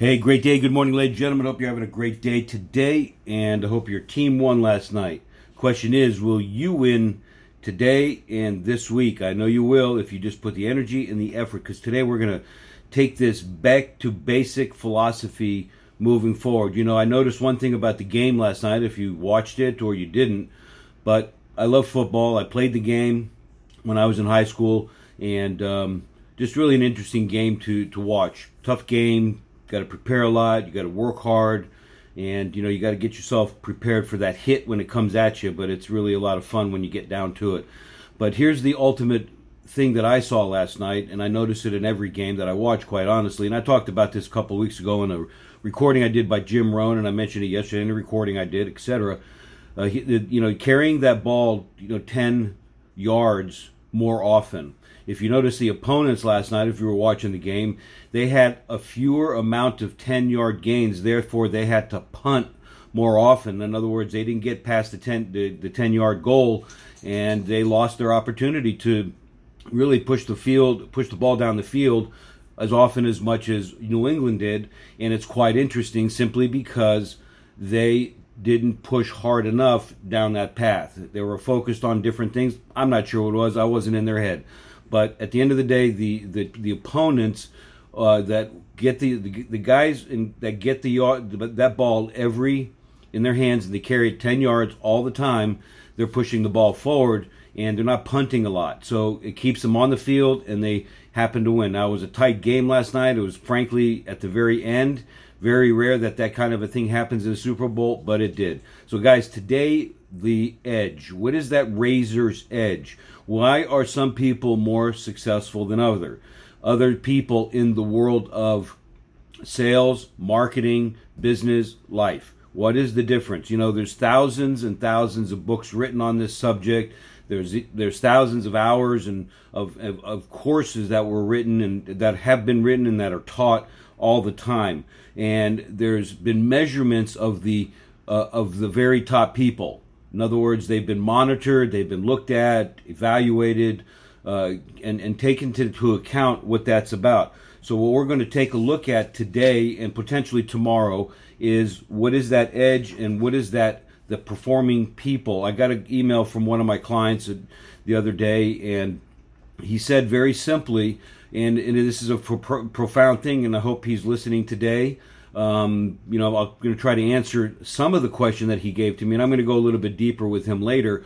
Hey, great day. Good morning, ladies and gentlemen. Hope you're having a great day today, and I hope your team won last night. Question is, will you win today and this week? I know you will if you just put the energy and the effort, because today we're going to take this back to basic philosophy moving forward. You know, I noticed one thing about the game last night, if you watched it or you didn't, but I love football. I played the game when I was in high school, and um, just really an interesting game to, to watch. Tough game, got to prepare a lot. You got to work hard, and you know you got to get yourself prepared for that hit when it comes at you. But it's really a lot of fun when you get down to it. But here's the ultimate thing that I saw last night, and I noticed it in every game that I watch, quite honestly. And I talked about this a couple of weeks ago in a recording I did by Jim Rohn, and I mentioned it yesterday in a recording I did, etc. Uh, you know, carrying that ball, you know, ten yards more often if you notice the opponents last night, if you were watching the game, they had a fewer amount of 10 yard gains. Therefore, they had to punt more often. In other words, they didn't get past the 10, the, the 10 yard goal, and they lost their opportunity to really push the field, push the ball down the field as often as much as New England did. And it's quite interesting simply because they didn't push hard enough down that path. They were focused on different things. I'm not sure what it was. I wasn't in their head. But at the end of the day, the the, the opponents uh, that get the, the, the guys in, that get the that ball every in their hands and they carry it ten yards all the time. They're pushing the ball forward and they're not punting a lot, so it keeps them on the field and they happen to win. Now it was a tight game last night. It was frankly at the very end. Very rare that that kind of a thing happens in the Super Bowl, but it did. So, guys, today the edge. What is that razor's edge? Why are some people more successful than other? Other people in the world of sales, marketing, business, life. What is the difference? You know, there's thousands and thousands of books written on this subject. There's there's thousands of hours and of, of, of courses that were written and that have been written and that are taught all the time. And there's been measurements of the uh, of the very top people in other words, they've been monitored, they've been looked at, evaluated, uh, and, and taken into account what that's about. So, what we're going to take a look at today and potentially tomorrow is what is that edge and what is that the performing people. I got an email from one of my clients the other day, and he said very simply, and, and this is a pro- profound thing, and I hope he's listening today. Um, you know, I'm going to try to answer some of the question that he gave to me, and I'm going to go a little bit deeper with him later.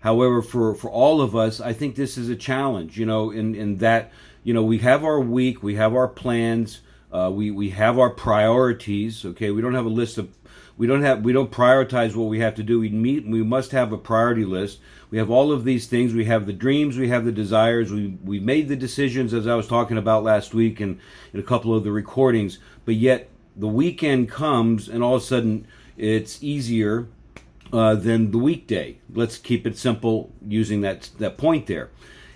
However, for, for all of us, I think this is a challenge, you know, in, in that, you know, we have our week, we have our plans, uh, we, we have our priorities, okay? We don't have a list of, we don't have, we don't prioritize what we have to do. We meet, we must have a priority list. We have all of these things. We have the dreams, we have the desires. We, we made the decisions, as I was talking about last week and in a couple of the recordings, but yet the weekend comes and all of a sudden it's easier uh, than the weekday. Let's keep it simple using that that point there.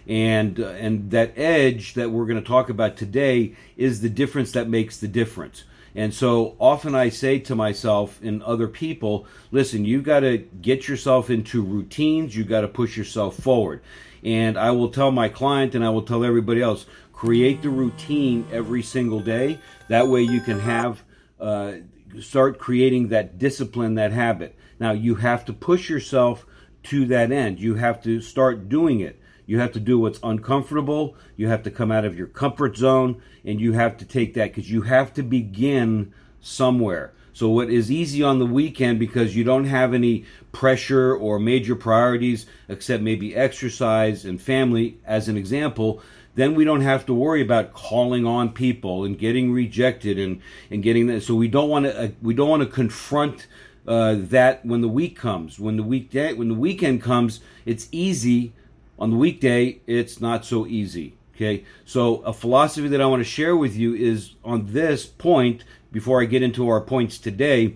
And uh, and that edge that we're going to talk about today is the difference that makes the difference. And so often I say to myself and other people, listen, you got to get yourself into routines, you got to push yourself forward. And I will tell my client and I will tell everybody else, create the routine every single day. That way you can have uh, start creating that discipline, that habit. Now, you have to push yourself to that end. You have to start doing it. You have to do what's uncomfortable. You have to come out of your comfort zone, and you have to take that because you have to begin somewhere. So, what is easy on the weekend because you don't have any pressure or major priorities except maybe exercise and family, as an example, then we don't have to worry about calling on people and getting rejected and, and getting that. So we don't want to uh, we don't want to confront uh, that when the week comes. When the weekday when the weekend comes, it's easy. On the weekday, it's not so easy. Okay, so a philosophy that I want to share with you is on this point. Before I get into our points today,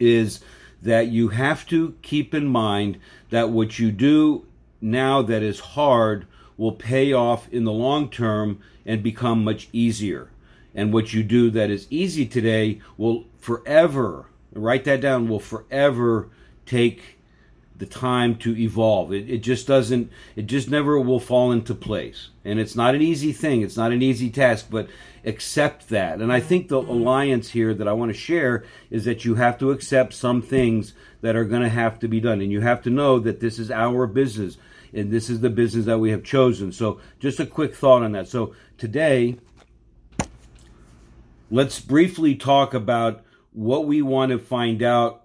is that you have to keep in mind that what you do now that is hard will pay off in the long term and become much easier. And what you do that is easy today will forever, write that down, will forever take the time to evolve. It, it just doesn't, it just never will fall into place. And it's not an easy thing, it's not an easy task, but accept that. And I think the alliance here that I want to share is that you have to accept some things that are going to have to be done. And you have to know that this is our business and this is the business that we have chosen. So, just a quick thought on that. So, today, let's briefly talk about what we want to find out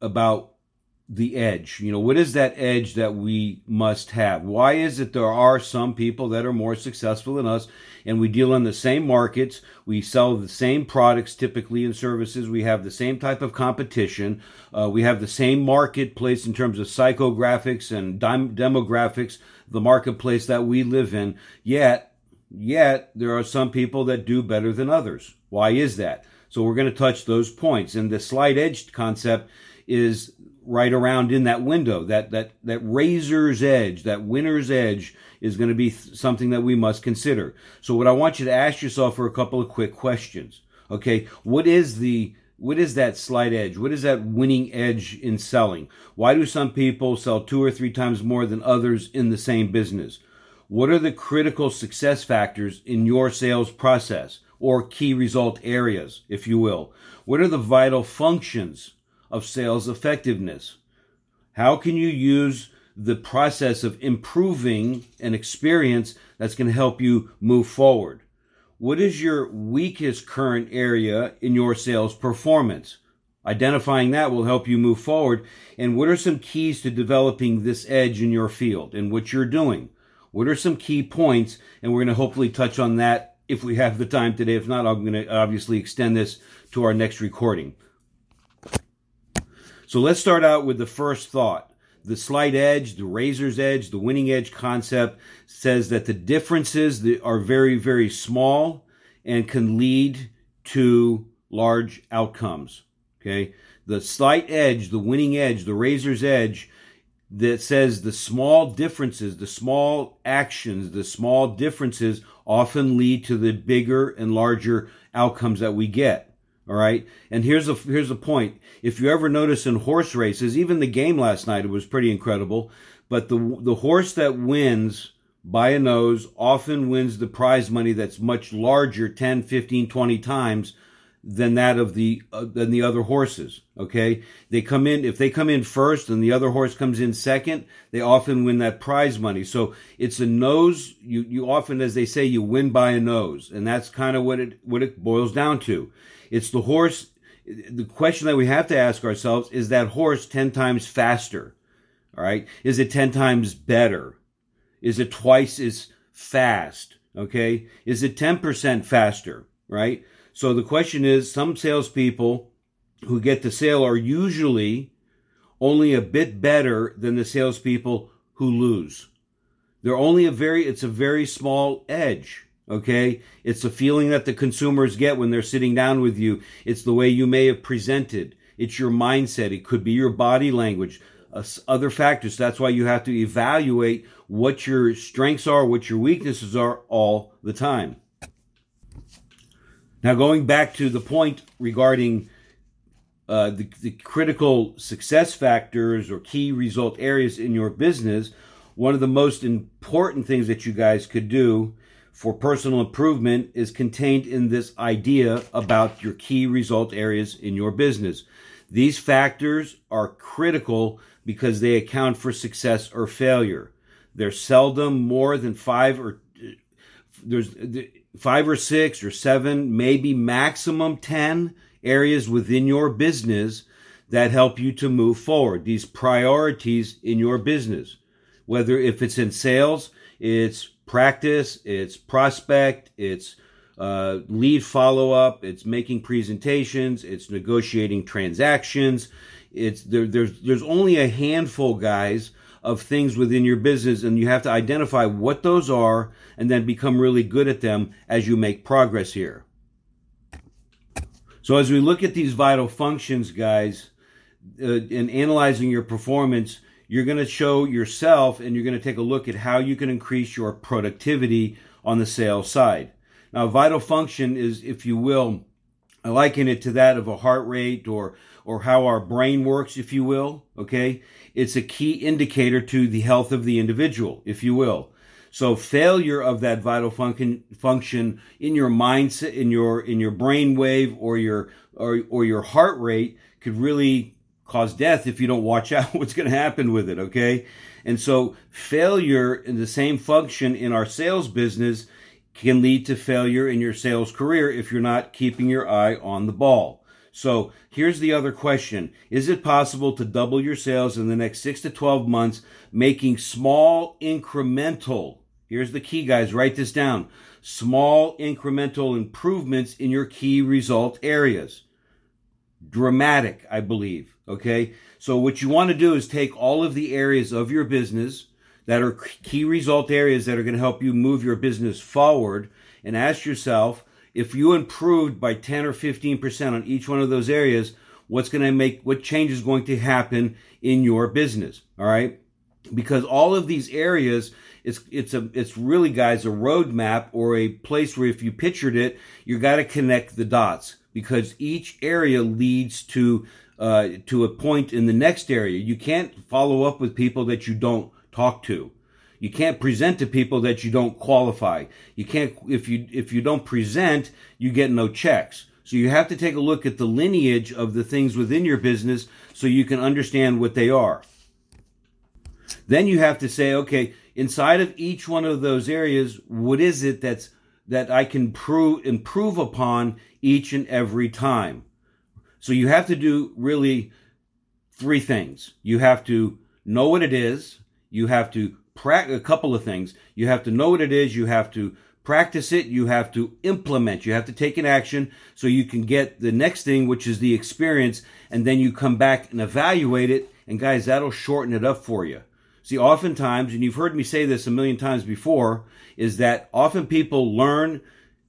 about the edge. You know, what is that edge that we must have? Why is it there are some people that are more successful than us and we deal in the same markets, we sell the same products typically and services, we have the same type of competition, uh, we have the same marketplace in terms of psychographics and dim- demographics, the marketplace that we live in, yet, yet there are some people that do better than others. Why is that? So we're going to touch those points. And the slight edge concept is right around in that window. That that that razor's edge, that winner's edge, is going to be th- something that we must consider. So, what I want you to ask yourself are a couple of quick questions. Okay, what is the what is that slight edge? What is that winning edge in selling? Why do some people sell two or three times more than others in the same business? What are the critical success factors in your sales process or key result areas, if you will? What are the vital functions of sales effectiveness? How can you use the process of improving an experience that's going to help you move forward? What is your weakest current area in your sales performance? Identifying that will help you move forward. And what are some keys to developing this edge in your field and what you're doing? What are some key points? And we're going to hopefully touch on that if we have the time today. If not, I'm going to obviously extend this to our next recording. So let's start out with the first thought. The slight edge, the razor's edge, the winning edge concept says that the differences are very, very small and can lead to large outcomes. Okay. The slight edge, the winning edge, the razor's edge that says the small differences, the small actions, the small differences often lead to the bigger and larger outcomes that we get. All right. And here's a here's the point. If you ever notice in horse races, even the game last night, it was pretty incredible. But the the horse that wins by a nose often wins the prize money that's much larger 10 15 20 times than that of the uh, than the other horses okay they come in if they come in first and the other horse comes in second they often win that prize money so it's a nose you you often as they say you win by a nose and that's kind of what it what it boils down to it's the horse. The question that we have to ask ourselves is that horse 10 times faster? All right. Is it 10 times better? Is it twice as fast? Okay. Is it 10% faster? Right. So the question is some salespeople who get the sale are usually only a bit better than the salespeople who lose. They're only a very, it's a very small edge. Okay. It's the feeling that the consumers get when they're sitting down with you. It's the way you may have presented. It's your mindset. It could be your body language, uh, other factors. That's why you have to evaluate what your strengths are, what your weaknesses are all the time. Now, going back to the point regarding uh, the, the critical success factors or key result areas in your business, one of the most important things that you guys could do for personal improvement is contained in this idea about your key result areas in your business. These factors are critical because they account for success or failure. They're seldom more than five or there's five or six or seven, maybe maximum 10 areas within your business that help you to move forward. These priorities in your business, whether if it's in sales, it's practice, it's prospect, it's uh, lead follow up, it's making presentations, it's negotiating transactions. It's there, there's there's only a handful, guys, of things within your business, and you have to identify what those are, and then become really good at them as you make progress here. So as we look at these vital functions, guys, uh, in analyzing your performance, you're going to show yourself and you're going to take a look at how you can increase your productivity on the sales side. Now, vital function is, if you will, I liken it to that of a heart rate or or how our brain works, if you will. Okay. It's a key indicator to the health of the individual, if you will. So failure of that vital function function in your mindset, in your in your brain wave or your or or your heart rate could really cause death if you don't watch out what's going to happen with it. Okay. And so failure in the same function in our sales business can lead to failure in your sales career if you're not keeping your eye on the ball. So here's the other question. Is it possible to double your sales in the next six to 12 months, making small incremental, here's the key guys, write this down, small incremental improvements in your key result areas? Dramatic, I believe. Okay. So what you want to do is take all of the areas of your business that are key result areas that are going to help you move your business forward and ask yourself, if you improved by 10 or 15% on each one of those areas, what's going to make, what change is going to happen in your business? All right. Because all of these areas, it's, it's a, it's really guys, a roadmap or a place where if you pictured it, you got to connect the dots because each area leads to, uh, to a point in the next area. You can't follow up with people that you don't talk to. You can't present to people that you don't qualify. You can't if you if you don't present, you get no checks. So you have to take a look at the lineage of the things within your business so you can understand what they are. Then you have to say, okay, inside of each one of those areas, what is it that's that I can prove improve upon each and every time? So you have to do really three things. You have to know what it is, you have to practice a couple of things. You have to know what it is. You have to practice it. You have to implement. You have to take an action so you can get the next thing, which is the experience. And then you come back and evaluate it. And guys, that'll shorten it up for you. See, oftentimes, and you've heard me say this a million times before, is that often people learn,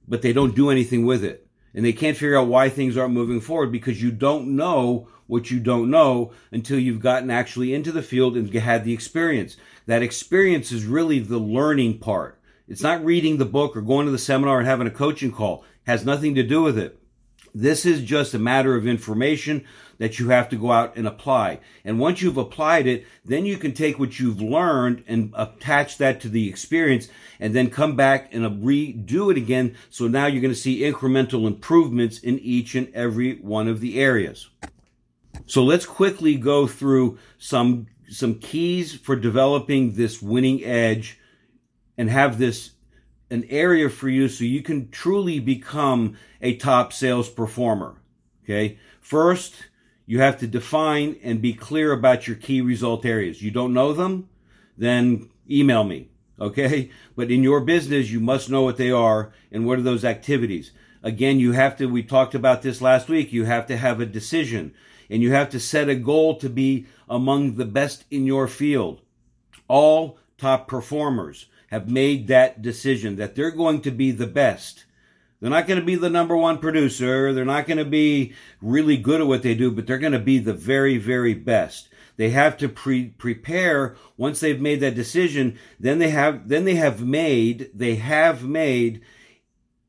but they don't do anything with it. And they can't figure out why things aren't moving forward because you don't know what you don't know until you've gotten actually into the field and had the experience. That experience is really the learning part. It's not reading the book or going to the seminar and having a coaching call. It has nothing to do with it. This is just a matter of information that you have to go out and apply. And once you've applied it, then you can take what you've learned and attach that to the experience and then come back and redo it again. So now you're going to see incremental improvements in each and every one of the areas. So let's quickly go through some some keys for developing this winning edge and have this an area for you so you can truly become a top sales performer. Okay. First, you have to define and be clear about your key result areas. You don't know them? Then email me. Okay. But in your business, you must know what they are and what are those activities. Again, you have to, we talked about this last week. You have to have a decision and you have to set a goal to be among the best in your field. All top performers have made that decision that they're going to be the best. They're not going to be the number one producer. They're not going to be really good at what they do, but they're going to be the very, very best. They have to pre- prepare once they've made that decision. Then they have, then they have made, they have made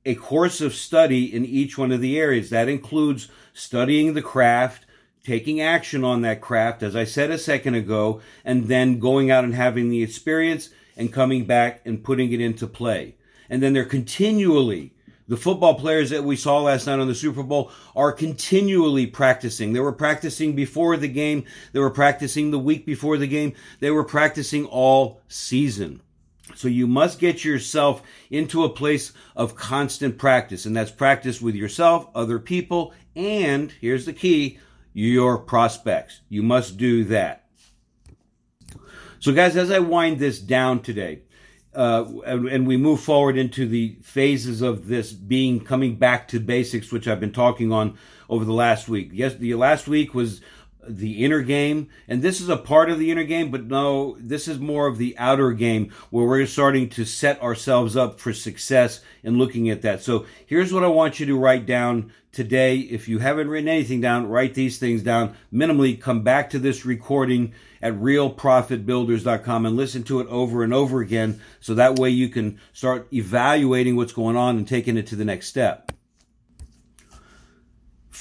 a course of study in each one of the areas. That includes studying the craft, taking action on that craft, as I said a second ago, and then going out and having the experience and coming back and putting it into play. And then they're continually, the football players that we saw last night on the Super Bowl are continually practicing. They were practicing before the game. They were practicing the week before the game. They were practicing all season. So you must get yourself into a place of constant practice, and that's practice with yourself, other people, and here's the key, your prospects. You must do that. So, guys, as I wind this down today, uh, and, and, we move forward into the phases of this being coming back to basics, which I've been talking on over the last week. Yes, the last week was the inner game, and this is a part of the inner game, but no, this is more of the outer game where we're starting to set ourselves up for success and looking at that. So here's what I want you to write down today. If you haven't written anything down, write these things down. Minimally, come back to this recording at realprofitbuilders.com and listen to it over and over again so that way you can start evaluating what's going on and taking it to the next step.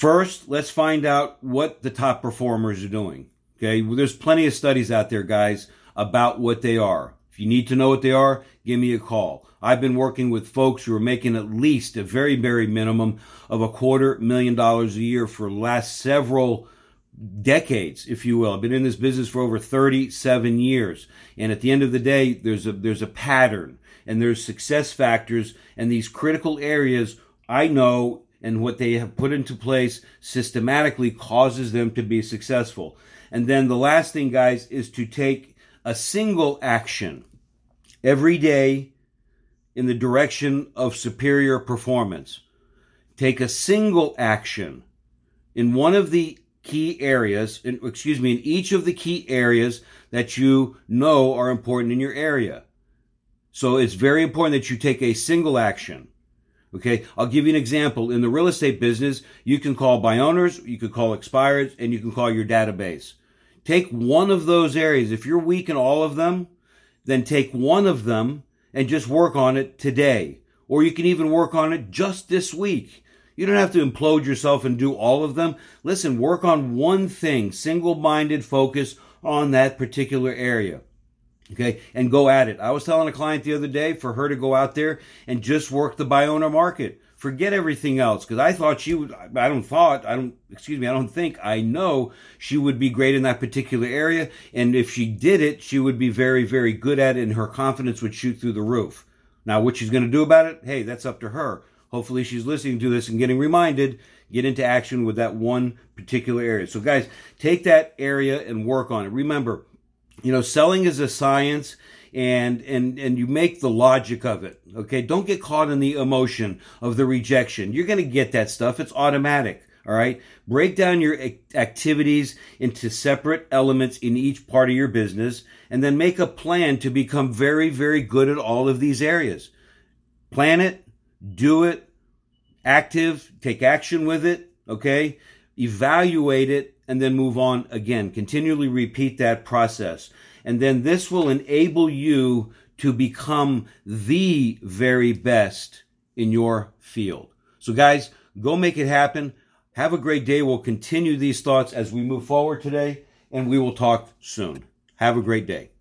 First, let's find out what the top performers are doing. Okay. Well, there's plenty of studies out there, guys, about what they are. If you need to know what they are, give me a call. I've been working with folks who are making at least a very, very minimum of a quarter million dollars a year for last several decades, if you will. I've been in this business for over 37 years. And at the end of the day, there's a, there's a pattern and there's success factors and these critical areas I know and what they have put into place systematically causes them to be successful. And then the last thing, guys, is to take a single action every day in the direction of superior performance. Take a single action in one of the key areas, in, excuse me, in each of the key areas that you know are important in your area. So it's very important that you take a single action. Okay, I'll give you an example. In the real estate business, you can call by owners, you can call expireds, and you can call your database. Take one of those areas. If you're weak in all of them, then take one of them and just work on it today. Or you can even work on it just this week. You don't have to implode yourself and do all of them. Listen, work on one thing, single minded focus on that particular area. Okay, and go at it. I was telling a client the other day for her to go out there and just work the owner market. Forget everything else because I thought she would. I don't thought. I don't. Excuse me. I don't think. I know she would be great in that particular area, and if she did it, she would be very, very good at it, and her confidence would shoot through the roof. Now, what she's going to do about it? Hey, that's up to her. Hopefully, she's listening to this and getting reminded. Get into action with that one particular area. So, guys, take that area and work on it. Remember, you know, selling is a science and and and you make the logic of it. Okay? Don't get caught in the emotion of the rejection. You're going to get that stuff. It's automatic. All right. Break down your activities into separate elements in each part of your business and then make a plan to become very, very good at all of these areas. Plan it, do it, active, take action with it. Okay. Evaluate it and then move on again. Continually repeat that process. And then this will enable you to become the very best in your field. So guys, go make it happen. Have a great day. We'll continue these thoughts as we move forward today and we will talk soon. Have a great day.